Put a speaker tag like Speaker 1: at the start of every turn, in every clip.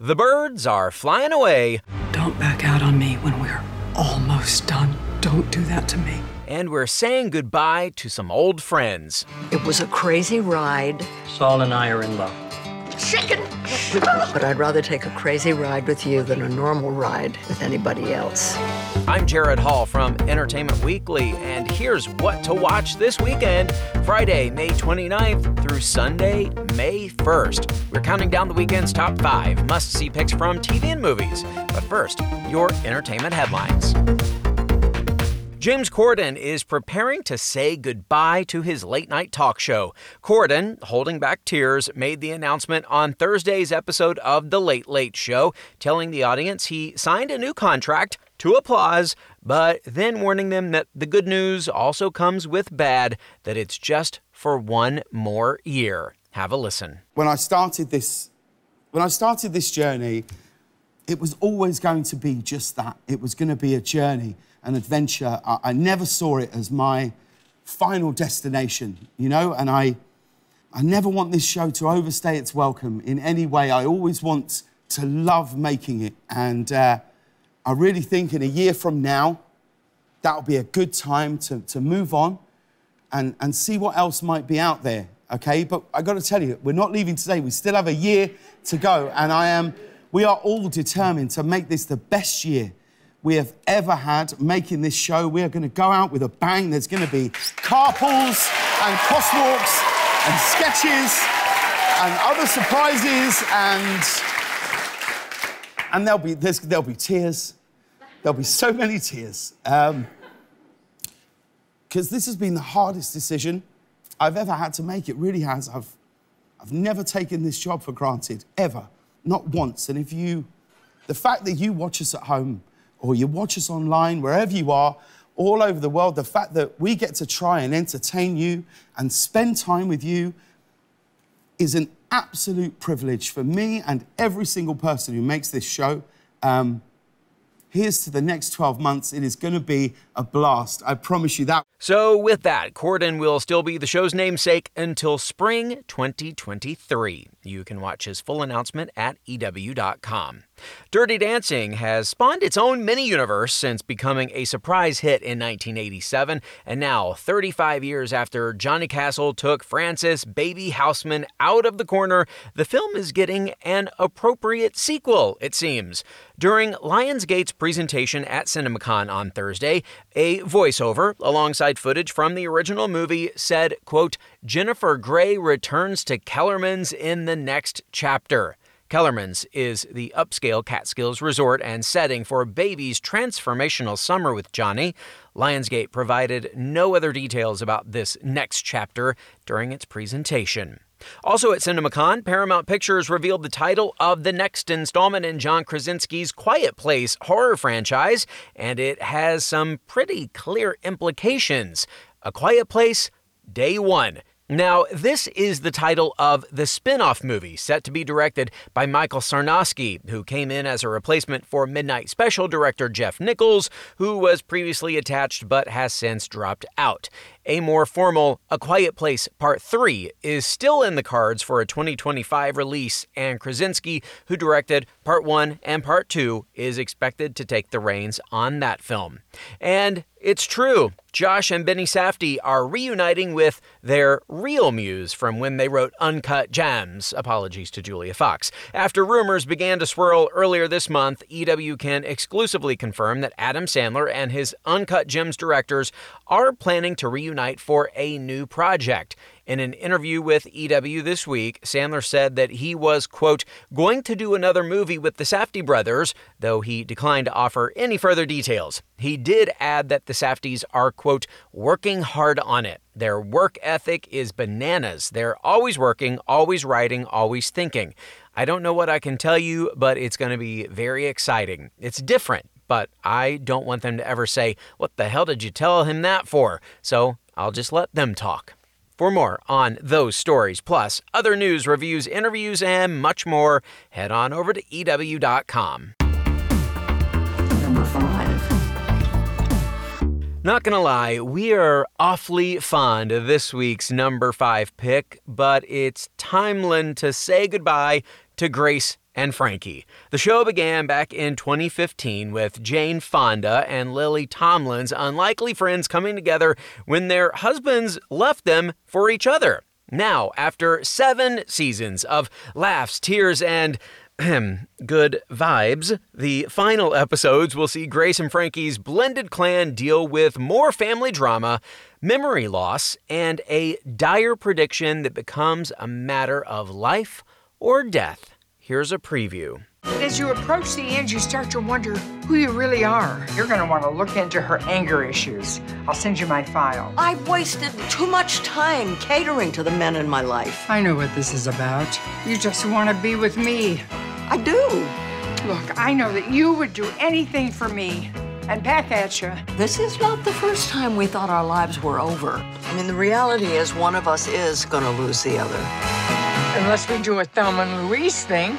Speaker 1: The birds are flying away.
Speaker 2: Don't back out on me when we're almost done. Don't do that to me.
Speaker 1: And we're saying goodbye to some old friends.
Speaker 3: It was a crazy ride.
Speaker 4: Saul and I are in love.
Speaker 3: Chicken! but I'd rather take a crazy ride with you than a normal ride with anybody else.
Speaker 1: I'm Jared Hall from Entertainment Weekly, and here's what to watch this weekend Friday, May 29th through Sunday, May 1st. We're counting down the weekend's top five must see picks from TV and movies. But first, your entertainment headlines. James Corden is preparing to say goodbye to his late night talk show. Corden, holding back tears, made the announcement on Thursday's episode of The Late Late Show, telling the audience he signed a new contract to applause, but then warning them that the good news also comes with bad, that it's just for one more year. Have a listen.
Speaker 5: When I started this when I started this journey, it was always going to be just that. It was going to be a journey an adventure. I, I never saw it as my final destination, you know, and I, I never want this show to overstay its welcome in any way. I always want to love making it. And uh, I really think in a year from now, that'll be a good time to, to move on and, and see what else might be out there, okay? But I gotta tell you, we're not leaving today. We still have a year to go, and I am, we are all determined to make this the best year we have ever had making this show. We are going to go out with a bang. There's going to be carpools and crosswalks and sketches and other surprises and and there'll be there'll be tears. There'll be so many tears. because um, this has been the hardest decision I've ever had to make. It really has. I've I've never taken this job for granted ever, not once. And if you, the fact that you watch us at home or you watch us online, wherever you are, all over the world, the fact that we get to try and entertain you and spend time with you is an absolute privilege for me and every single person who makes this show. Um, here's to the next 12 months. It is going to be a blast. I promise you that.
Speaker 1: So, with that, Corden will still be the show's namesake until spring 2023. You can watch his full announcement at EW.com. Dirty Dancing has spawned its own mini universe since becoming a surprise hit in 1987, and now, 35 years after Johnny Castle took Frances Baby Houseman out of the corner, the film is getting an appropriate sequel, it seems. During Lionsgate's presentation at CinemaCon on Thursday, a voiceover alongside footage from the original movie said, quote, Jennifer Grey returns to Kellerman's in the next chapter. Kellerman's is the upscale Catskills resort and setting for Baby's transformational summer with Johnny. Lionsgate provided no other details about this next chapter during its presentation. Also at CinemaCon, Paramount Pictures revealed the title of the next installment in John Krasinski's Quiet Place horror franchise, and it has some pretty clear implications. A Quiet Place, Day One. Now, this is the title of the spin off movie set to be directed by Michael Sarnoski, who came in as a replacement for Midnight Special director Jeff Nichols, who was previously attached but has since dropped out. A more formal A Quiet Place Part 3 is still in the cards for a 2025 release, and Krasinski, who directed Part 1 and Part 2, is expected to take the reins on that film. And it's true, Josh and Benny Safdie are reuniting with their real muse from when they wrote Uncut Gems. Apologies to Julia Fox. After rumors began to swirl earlier this month, EW can exclusively confirm that Adam Sandler and his Uncut Gems directors are planning to reunite reunite for a new project. In an interview with EW this week, Sandler said that he was, quote, going to do another movie with the Safdie brothers, though he declined to offer any further details. He did add that the Safdies are, quote, working hard on it. Their work ethic is bananas. They're always working, always writing, always thinking. I don't know what I can tell you, but it's going to be very exciting. It's different, but I don't want them to ever say, What the hell did you tell him that for? So I'll just let them talk. For more on those stories, plus other news, reviews, interviews, and much more, head on over to EW.com.
Speaker 3: Number five.
Speaker 1: Not gonna lie, we are awfully fond of this week's number five pick, but it's timeline to say goodbye to Grace and Frankie. The show began back in 2015 with Jane Fonda and Lily Tomlin's unlikely friends coming together when their husbands left them for each other. Now, after seven seasons of laughs, tears, and good vibes, the final episodes will see Grace and Frankie's blended clan deal with more family drama, memory loss, and a dire prediction that becomes a matter of life or death. Here's a preview.
Speaker 4: As you approach the end, you start to wonder who you really are. You're going to want to look into her anger issues. I'll send you my file.
Speaker 3: I've wasted too much time catering to the men in my life.
Speaker 4: I know what this is about. You just want to be with me.
Speaker 3: I do.
Speaker 4: Look, I know that you would do anything for me. And back at you.
Speaker 3: This is not the first time we thought our lives were over. I mean, the reality is one of us is going to lose the other.
Speaker 4: Unless we do a Thelma and Louise thing,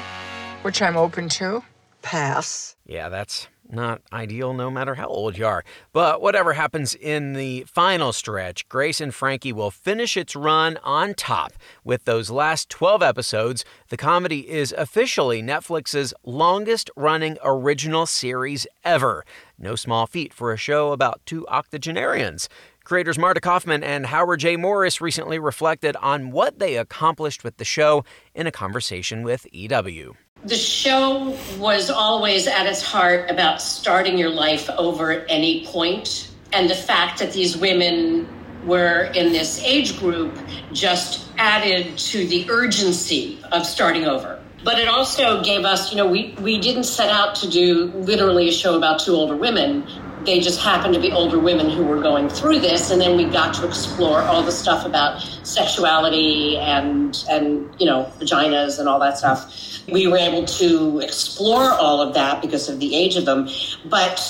Speaker 4: which I'm open to.
Speaker 3: Pass.
Speaker 1: Yeah, that's not ideal no matter how old you are. But whatever happens in the final stretch, Grace and Frankie will finish its run on top. With those last 12 episodes, the comedy is officially Netflix's longest running original series ever. No small feat for a show about two octogenarians. Creators Marta Kauffman and Howard J. Morris recently reflected on what they accomplished with the show in a conversation with EW.
Speaker 6: The show was always at its heart about starting your life over at any point, and the fact that these women were in this age group just added to the urgency of starting over. But it also gave us, you know, we, we didn't set out to do literally a show about two older women. They just happened to be older women who were going through this, and then we got to explore all the stuff about sexuality and and you know vaginas and all that stuff. We were able to explore all of that because of the age of them. But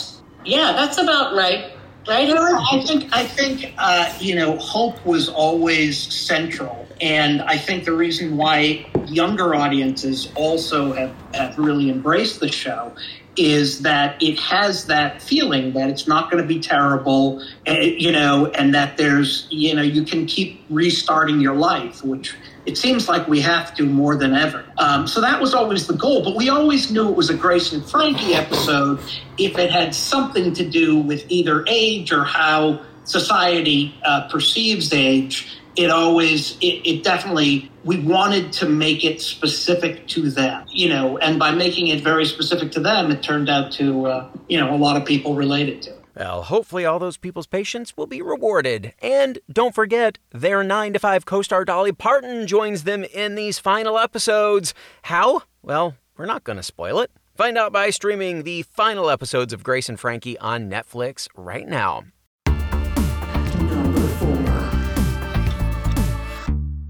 Speaker 6: yeah, that's about right. Right?
Speaker 7: I think I think uh, you know hope was always central, and I think the reason why younger audiences also have, have really embraced the show is that it has that feeling that it's not going to be terrible, eh, you know, and that there's you know you can keep restarting your life, which it seems like we have to more than ever. Um, so that was always the goal, but we always knew it was a Grace and Frankie episode if it had something to do with either age or how society uh, perceives age. It always, it, it definitely, we wanted to make it specific to them, you know, and by making it very specific to them, it turned out to, uh, you know, a lot of people related to.
Speaker 1: Well, hopefully, all those people's patience will be rewarded. And don't forget, their 9 to 5 co star Dolly Parton joins them in these final episodes. How? Well, we're not going to spoil it. Find out by streaming the final episodes of Grace and Frankie on Netflix right now.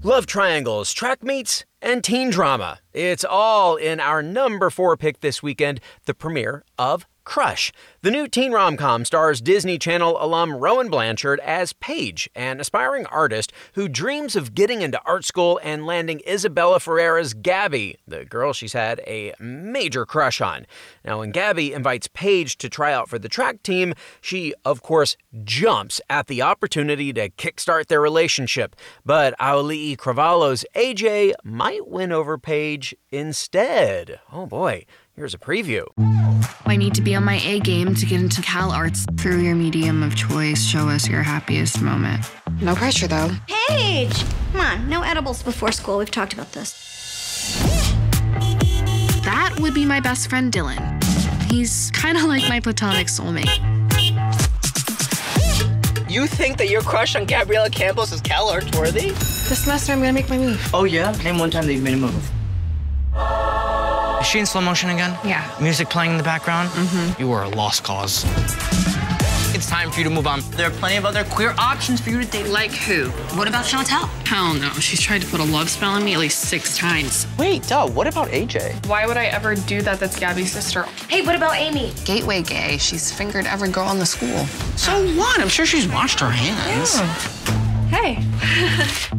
Speaker 1: Love triangles, track meets, and teen drama. It's all in our number four pick this weekend, the premiere of Crush. The new teen rom com stars Disney Channel alum Rowan Blanchard as Paige, an aspiring artist who dreams of getting into art school and landing Isabella Ferreira's Gabby, the girl she's had a major crush on. Now, when Gabby invites Paige to try out for the track team, she, of course, jumps at the opportunity to kickstart their relationship. But Aulii Cravalho's AJ might win over Paige instead. Oh boy. Here's a preview.
Speaker 8: I need to be on my A game to get into Cal Arts. Through your medium of choice, show us your happiest moment.
Speaker 2: No pressure, though.
Speaker 9: Paige! Come on, no edibles before school. We've talked about this.
Speaker 8: That would be my best friend Dylan. He's kind of like my platonic soulmate.
Speaker 10: You think that your crush on Gabriella Campos is Cal Arts worthy?
Speaker 2: This semester, I'm gonna make my move.
Speaker 10: Oh yeah? Name one time that you've made a move.
Speaker 11: Is she in slow motion again?
Speaker 2: Yeah.
Speaker 11: Music playing in the background? Mm-hmm. You are a lost cause. It's
Speaker 10: it's time for you to move on. There are plenty of other queer options for you to date.
Speaker 8: Like who?
Speaker 12: What about Chantel?
Speaker 8: Hell no. She's tried to put a love spell on me at least six times.
Speaker 10: Wait, duh, what about AJ?
Speaker 13: Why would I ever do that? That's Gabby's sister.
Speaker 12: Hey, what about Amy?
Speaker 8: Gateway gay. She's fingered every girl in the school.
Speaker 10: So what? I'm sure she's washed her hands.
Speaker 13: Hey.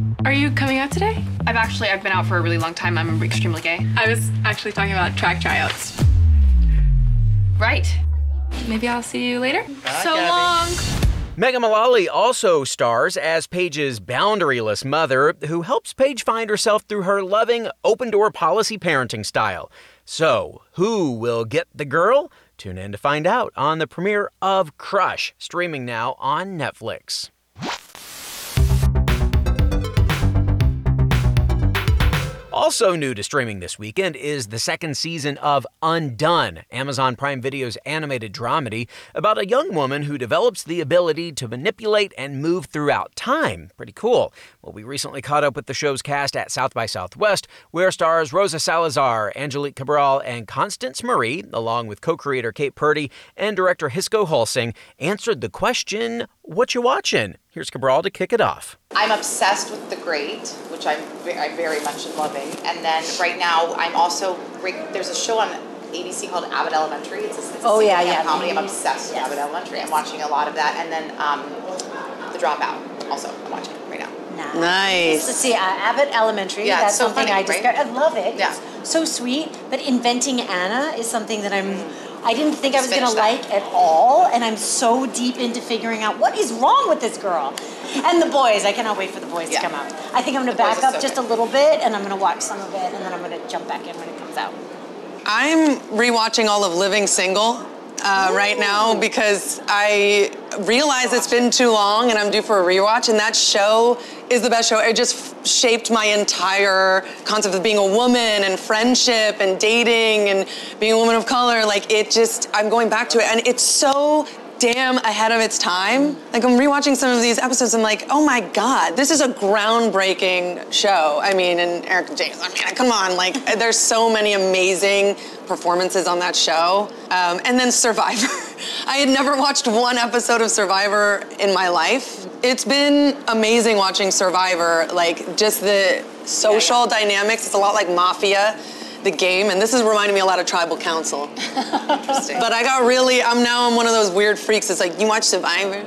Speaker 13: Are you coming out today? I've actually I've been out for a really long time. I'm extremely gay. I was actually talking about track tryouts. Right. Maybe I'll see you later.
Speaker 10: Bye,
Speaker 13: so
Speaker 10: Gabby.
Speaker 13: long.
Speaker 1: Megan Mullally also stars as Paige's boundaryless mother, who helps Paige find herself through her loving, open door policy parenting style. So, who will get the girl? Tune in to find out on the premiere of Crush, streaming now on Netflix. Also new to streaming this weekend is the second season of Undone, Amazon Prime Video's animated dramedy about a young woman who develops the ability to manipulate and move throughout time. Pretty cool. Well, we recently caught up with the show's cast at South by Southwest, where stars Rosa Salazar, Angelique Cabral, and Constance Marie, along with co-creator Kate Purdy and director Hisko Hulsing, answered the question, "What you watching?" Here's Cabral to kick it off.
Speaker 14: I'm obsessed with The Great, which I'm, ve- I'm very much in loving. And then right now, I'm also re- there's a show on ABC called Abbott Elementary. It's a, it's a
Speaker 12: Oh, yeah,
Speaker 14: single-cam
Speaker 12: yeah.
Speaker 14: comedy. I'm obsessed with Abbott Elementary. I'm watching a lot of that. And then um, The Dropout. Also, I'm watching right now.
Speaker 12: Nice. To see uh, Abbott Elementary.
Speaker 14: Yeah,
Speaker 12: that's
Speaker 14: so
Speaker 12: something
Speaker 14: funny,
Speaker 12: I
Speaker 14: right?
Speaker 12: I love it.
Speaker 14: Yeah.
Speaker 12: It's so sweet. But inventing Anna is something that I'm. I didn't think I was gonna
Speaker 14: finished
Speaker 12: like at all, and I'm so deep into figuring out what is wrong with this girl. And the boys, I cannot wait for the boys
Speaker 14: Yeah.
Speaker 12: to come out. I think I'm gonna back up
Speaker 14: so
Speaker 12: just
Speaker 14: good.
Speaker 12: a little bit, and I'm gonna watch some of it, and then I'm gonna jump back in when it comes out.
Speaker 15: I'm rewatching all of Living Single uh, right now because I realize it's been too long and I'm due for a rewatch. And that show is the best show. It just f- shaped my entire concept of being a woman and friendship and dating and being a woman of color. Like it just, I'm going back to it, and it's so damn ahead of its time. Like I'm rewatching some of these episodes, I'm like, oh my god, this is a groundbreaking show. I mean, and Eric James, I mean, come on, like there's so many amazing performances on that show. Um, and then Survivor. I had never watched one episode of Survivor in my life. It's been amazing watching Survivor, like just the social dynamics. It's a lot like Mafia. The game, and this is reminding me a lot of Tribal Council.
Speaker 14: Interesting.
Speaker 15: But I got really, I'm now I'm one of those weird freaks. It's like you watch Survivor.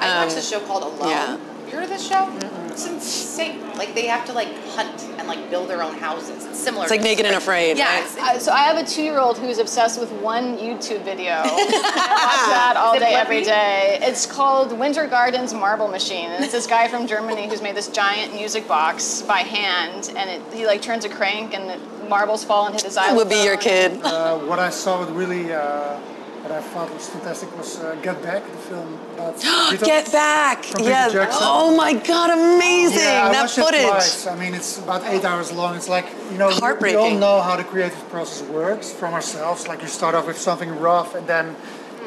Speaker 14: I
Speaker 15: Um,
Speaker 14: watched a show called Alone.
Speaker 15: yeah.
Speaker 14: You heard of this show? It's insane. Like they have to like hunt and like build their own houses. It's similar.
Speaker 15: It's like Naked and? Afraid,
Speaker 14: Yeah.
Speaker 15: right?
Speaker 16: Uh, so I have a two-year-old who's obsessed with one YouTube video. I watch that all day, every day. It's called Wintergatan Marble Machine, and it's this guy from Germany who's made this giant music box by hand, and it, he like turns a crank, and the marbles fall into his eye.
Speaker 15: would be your kid.
Speaker 17: Uh, what I saw that really, uh, what I thought was fantastic was uh, Get Back, the film about Beatles
Speaker 15: Get Back.
Speaker 17: from Peter
Speaker 15: Yeah. Oh my God, amazing.
Speaker 17: Yeah, I
Speaker 15: that
Speaker 17: watched it
Speaker 15: footage.
Speaker 17: twice. I mean, it's about eight hours long. It's like you know, we- we all know how the creative process works from ourselves. Like you start off with something rough, and then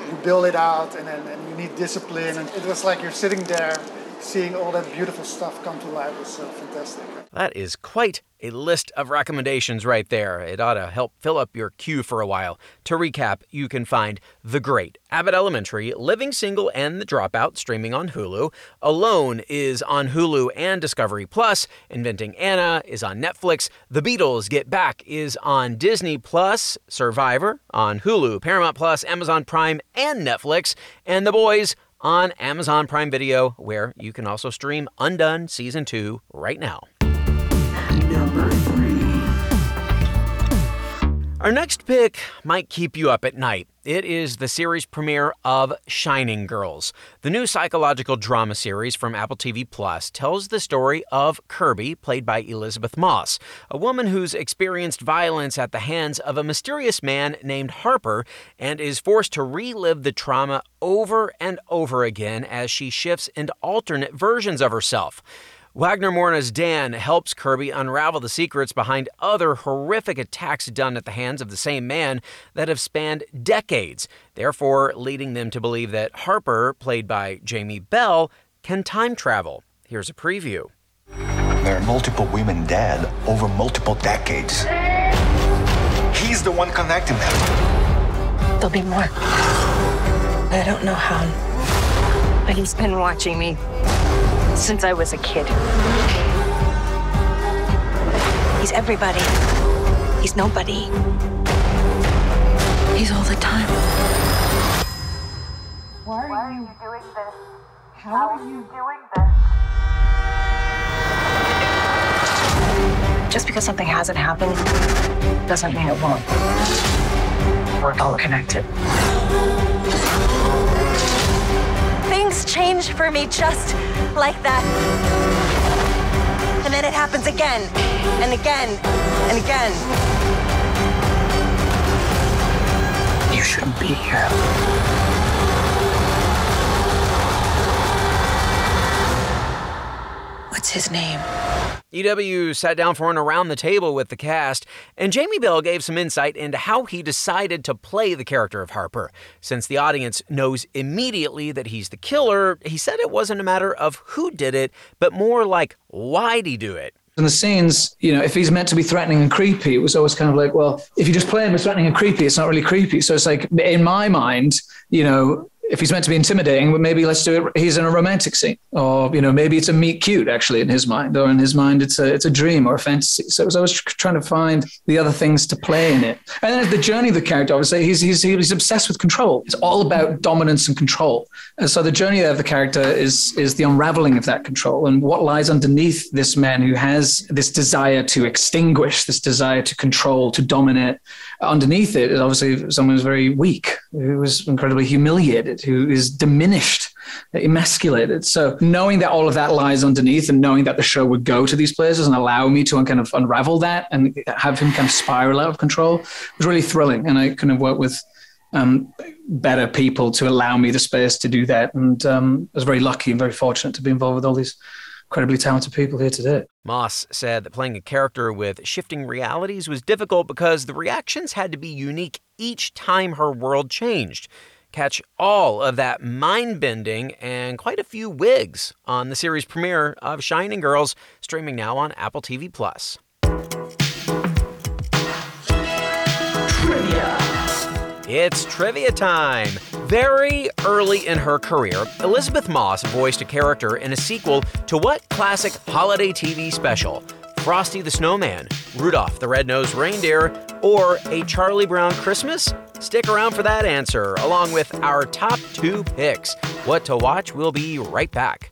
Speaker 17: you build it out, and then and you need discipline. And it was like you're sitting there, seeing all that beautiful stuff come to life. Was so uh, fantastic.
Speaker 1: That is quite a list of recommendations right there. It ought to help fill up your queue for a while. To recap, you can find The Great, Abbott Elementary, Living Single, and The Dropout streaming on Hulu. Alone is on Hulu and Discovery Plus. Inventing Anna is on Netflix. The Beatles Get Back is on Disney Plus. Survivor on Hulu, Paramount Plus, Amazon Prime, and Netflix. And The Boys on Amazon Prime Video, where you can also stream Undone Season 2 right now. Our next pick might keep you up at night. It is the series premiere of Shining Girls. The new psychological drama series from Apple TV Plus tells the story of Kirby, played by Elisabeth Moss, a woman who's experienced violence at the hands of a mysterious man named Harper and is forced to relive the trauma over and over again as she shifts into alternate versions of herself. Wagner Moura's Dan helps Kirby unravel the secrets behind other horrific attacks done at the hands of the same man that have spanned decades, therefore leading them to believe that Harper, played by Jamie Bell, can time travel. Here's a preview.
Speaker 18: There are multiple women dead over multiple decades. He's the one connecting them.
Speaker 19: There'll be more. I don't know how. But he's been watching me since I was a kid. He's everybody. He's nobody. He's all the time.
Speaker 20: Why are you doing this? How are you doing this?
Speaker 19: Just because something hasn't happened doesn't mean it won't. We're all connected.
Speaker 20: Change for me just like that. And then it happens again and again and again.
Speaker 19: You shouldn't be here. His name?
Speaker 1: EW sat down for an around the table with the cast, and Jamie Bell gave some insight into how he decided to play the character of Harper. Since the audience knows immediately that he's the killer, he said it wasn't a matter of who did it, but more like why'd he do it.
Speaker 11: In the scenes, you know, if he's meant to be threatening and creepy, it was always kind of like, well, if you just play him as threatening and creepy, it's not really creepy. So it's like, in my mind, you know, if he's meant to be intimidating, but maybe let's do it. He's in a romantic scene, or you know, maybe it's a meet cute actually in his mind, or in his mind it's a it's a dream or a fantasy. So I was trying to find the other things to play in it. And then the journey of the character, obviously, he's he's he's obsessed with control. It's all about dominance and control. And so the journey of the character is is the unraveling of that control and what lies underneath this man who has this desire to extinguish, this desire to control, to dominate. Underneath it is obviously someone who's very weak, who was incredibly humiliated who is diminished, emasculated. So knowing that all of that lies underneath and knowing that the show would go to these places and allow me to kind of unravel that and have him kind of spiral out of control was really thrilling. And I kind of worked with um, better people to allow me the space to do that. And um, I was very lucky and very fortunate to be involved with all these incredibly talented people here today.
Speaker 1: Moss said that playing a character with shifting realities was difficult because the reactions had to be unique each time her world changed. Catch all of that mind bending and quite a few wigs on the series premiere of Shining Girls, streaming now on Apple TV Plus.
Speaker 21: Trivia.
Speaker 1: It's trivia time. Very early in her career, Elisabeth Moss voiced a character in a sequel to what classic holiday TV special? Frosty the Snowman, Rudolph the Red-Nosed Reindeer, or A Charlie Brown Christmas? Stick around for that answer, along with our top two picks. What to watch, we'll be right back.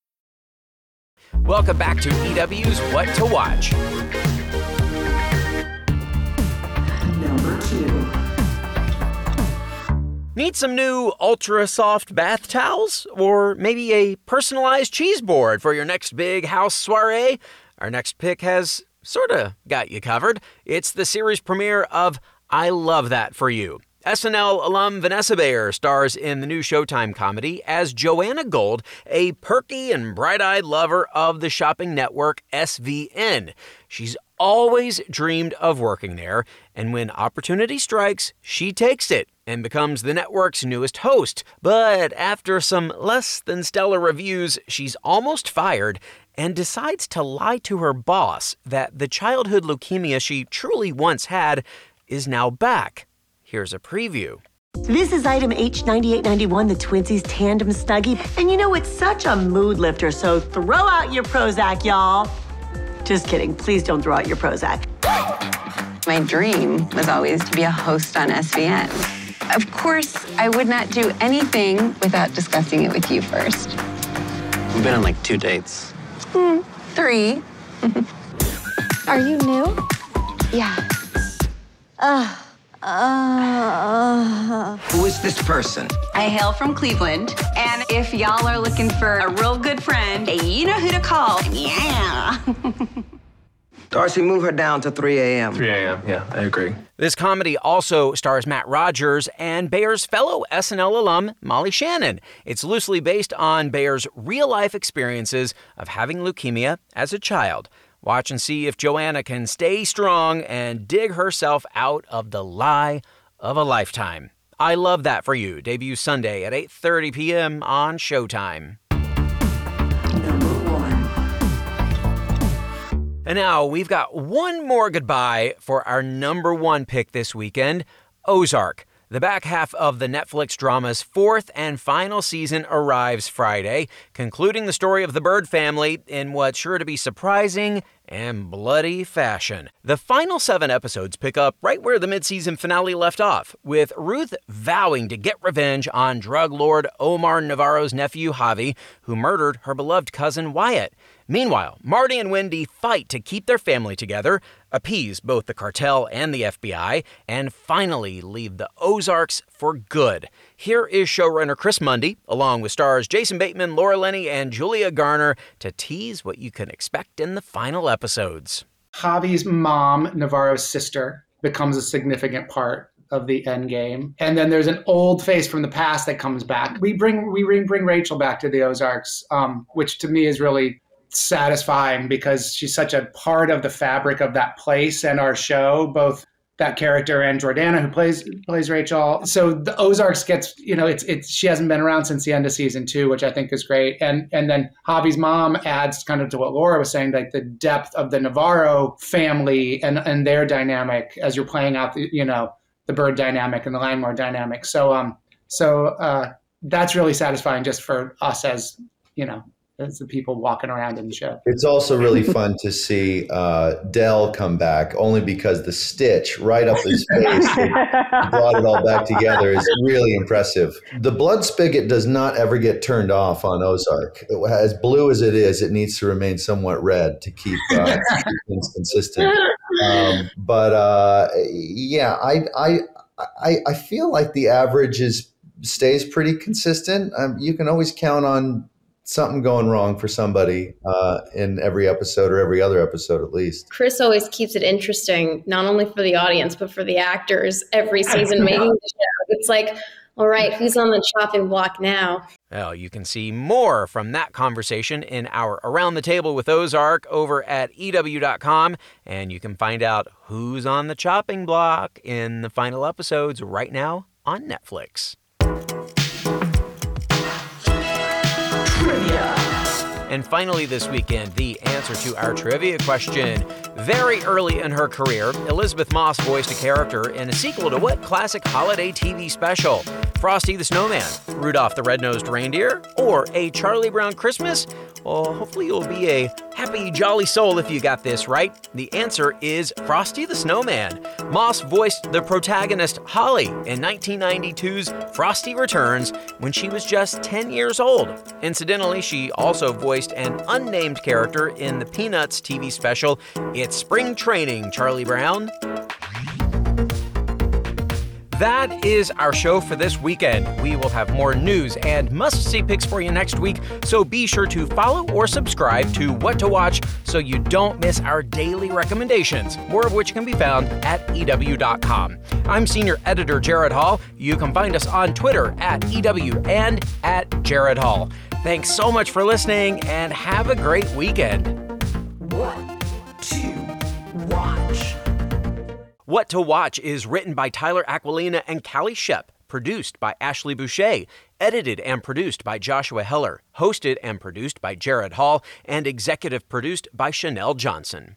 Speaker 1: Welcome back to EW's What to Watch.
Speaker 21: Number two.
Speaker 1: Need some new ultra soft bath towels? Or maybe a personalized cheese board for your next big house soiree? Our next pick has sorta got you covered. It's the series premiere of I Love That for You. SNL alum Vanessa Bayer stars in the new Showtime comedy as Joanna Gold, a perky and bright eyed lover of the shopping network SVN. She's always dreamed of working there, and when opportunity strikes, she takes it and becomes the network's newest host. But after some less than stellar reviews, she's almost fired and decides to lie to her boss that the childhood leukemia she truly once had is now back. Here's a preview.
Speaker 22: This is item H9891, the Twinsies Tandem Snuggie. And you know, it's such a mood lifter, so throw out your Prozac, y'all. Just kidding. Please don't throw out your Prozac.
Speaker 23: My dream was always to be a host on SVN. Of course, I would not do anything without discussing it with you first.
Speaker 24: We've been on like two dates.
Speaker 23: Hmm, three.
Speaker 9: Are you new?
Speaker 23: Yeah.
Speaker 9: Ugh. Uh,
Speaker 25: Who is this person?
Speaker 26: I hail from Cleveland, and if y'all are looking for a real good friend, you know who to call. Yeah.
Speaker 27: Darcy, move her down to 3 a.m.
Speaker 28: 3 a.m. Yeah, I agree.
Speaker 1: This comedy also stars Matt Rogers and Bayer's fellow SNL alum, Molly Shannon. It's loosely based on Bayer's real life experiences of having leukemia as a child. Watch and see if Joanna can stay strong and dig herself out of the lie of a lifetime. I love that for you. Debut Sunday at 8:30 p.m. on Showtime. And now we've got one more goodbye for our number one pick this weekend Ozark. The back half of the Netflix drama's fourth and final season arrives Friday, concluding the story of the Bird family in what's sure to be surprising and bloody fashion. The final seven episodes pick up right where the mid-season finale left off, with Ruth vowing to get revenge on drug lord Omar Navarro's nephew Javi, who murdered her beloved cousin Wyatt. Meanwhile, Marty and Wendy fight to keep their family together, appease both the cartel and the FBI, and finally leave the Ozarks for good. Here is showrunner Chris Mundy, along with stars Jason Bateman, Laura Linney, and Julia Garner, to tease what you can expect in the final episodes.
Speaker 29: Javi's mom, Navarro's sister, becomes a significant part of the end game. And then there's an old face from the past that comes back. We bring we bring, bring Rachel back to the Ozarks, um, which to me is really satisfying because she's such a part of the fabric of that place and our show, both that character and Jordana who plays plays Rachel. So the Ozarks gets, you know, it's it's she hasn't been around since the end of season two, which I think is great. And and then Javi's mom adds kind of to what Laura was saying, like the depth of the Navarro family and and their dynamic as you're playing out the you know the bird dynamic and the Langmore dynamic. So um so uh that's really satisfying just for us as you know as the people walking around in the show.
Speaker 30: It's also really fun to see uh, Del come back, only because the stitch right up his face brought it all back together is really impressive. The blood spigot does not ever get turned off on Ozark. As blue as it is, it needs to remain somewhat red to keep, uh, things consistent. Um, but uh, yeah, I, I I I feel like the average is stays pretty consistent. Um, you can always count on something going wrong for somebody uh, in every episode or every other episode at least.
Speaker 31: Chris always keeps it interesting, not only for the audience but for the actors every season making the show. It's like, all right, who's on the chopping block now?
Speaker 1: Well, you can see more from that conversation in our Around the Table with Ozark over at EW.com, and you can find out who's on the chopping block in the final episodes right now on Netflix. And finally, this weekend, the answer to our trivia question. Very early in her career, Elisabeth Moss voiced a character in a sequel to what classic holiday TV special? Frosty the Snowman, Rudolph the Red-Nosed Reindeer, or A Charlie Brown Christmas? Well, hopefully you'll be a happy, jolly soul if you got this right. The answer is Frosty the Snowman. Moss voiced the protagonist Holly in 1992's Frosty Returns when she was just 10 years old. Incidentally, she also voiced an unnamed character in the Peanuts TV special It's Spring Training, Charlie Brown. That is our show for this weekend. We will have more news and must see picks for you next week, so be sure to follow or subscribe to What to Watch so you don't miss our daily recommendations, more of which can be found at EW.com. I'm Senior Editor Jared Hall. You can find us on Twitter at EW and at Jared Hall. Thanks so much for listening and have a great weekend.
Speaker 32: What to watch?
Speaker 1: What to Watch is written by Tyler Aquilina and Callie Shep, produced by Ashley Boucher, edited and produced by Joshua Heller, hosted and produced by Jared Hall, and executive produced by Chanel Johnson.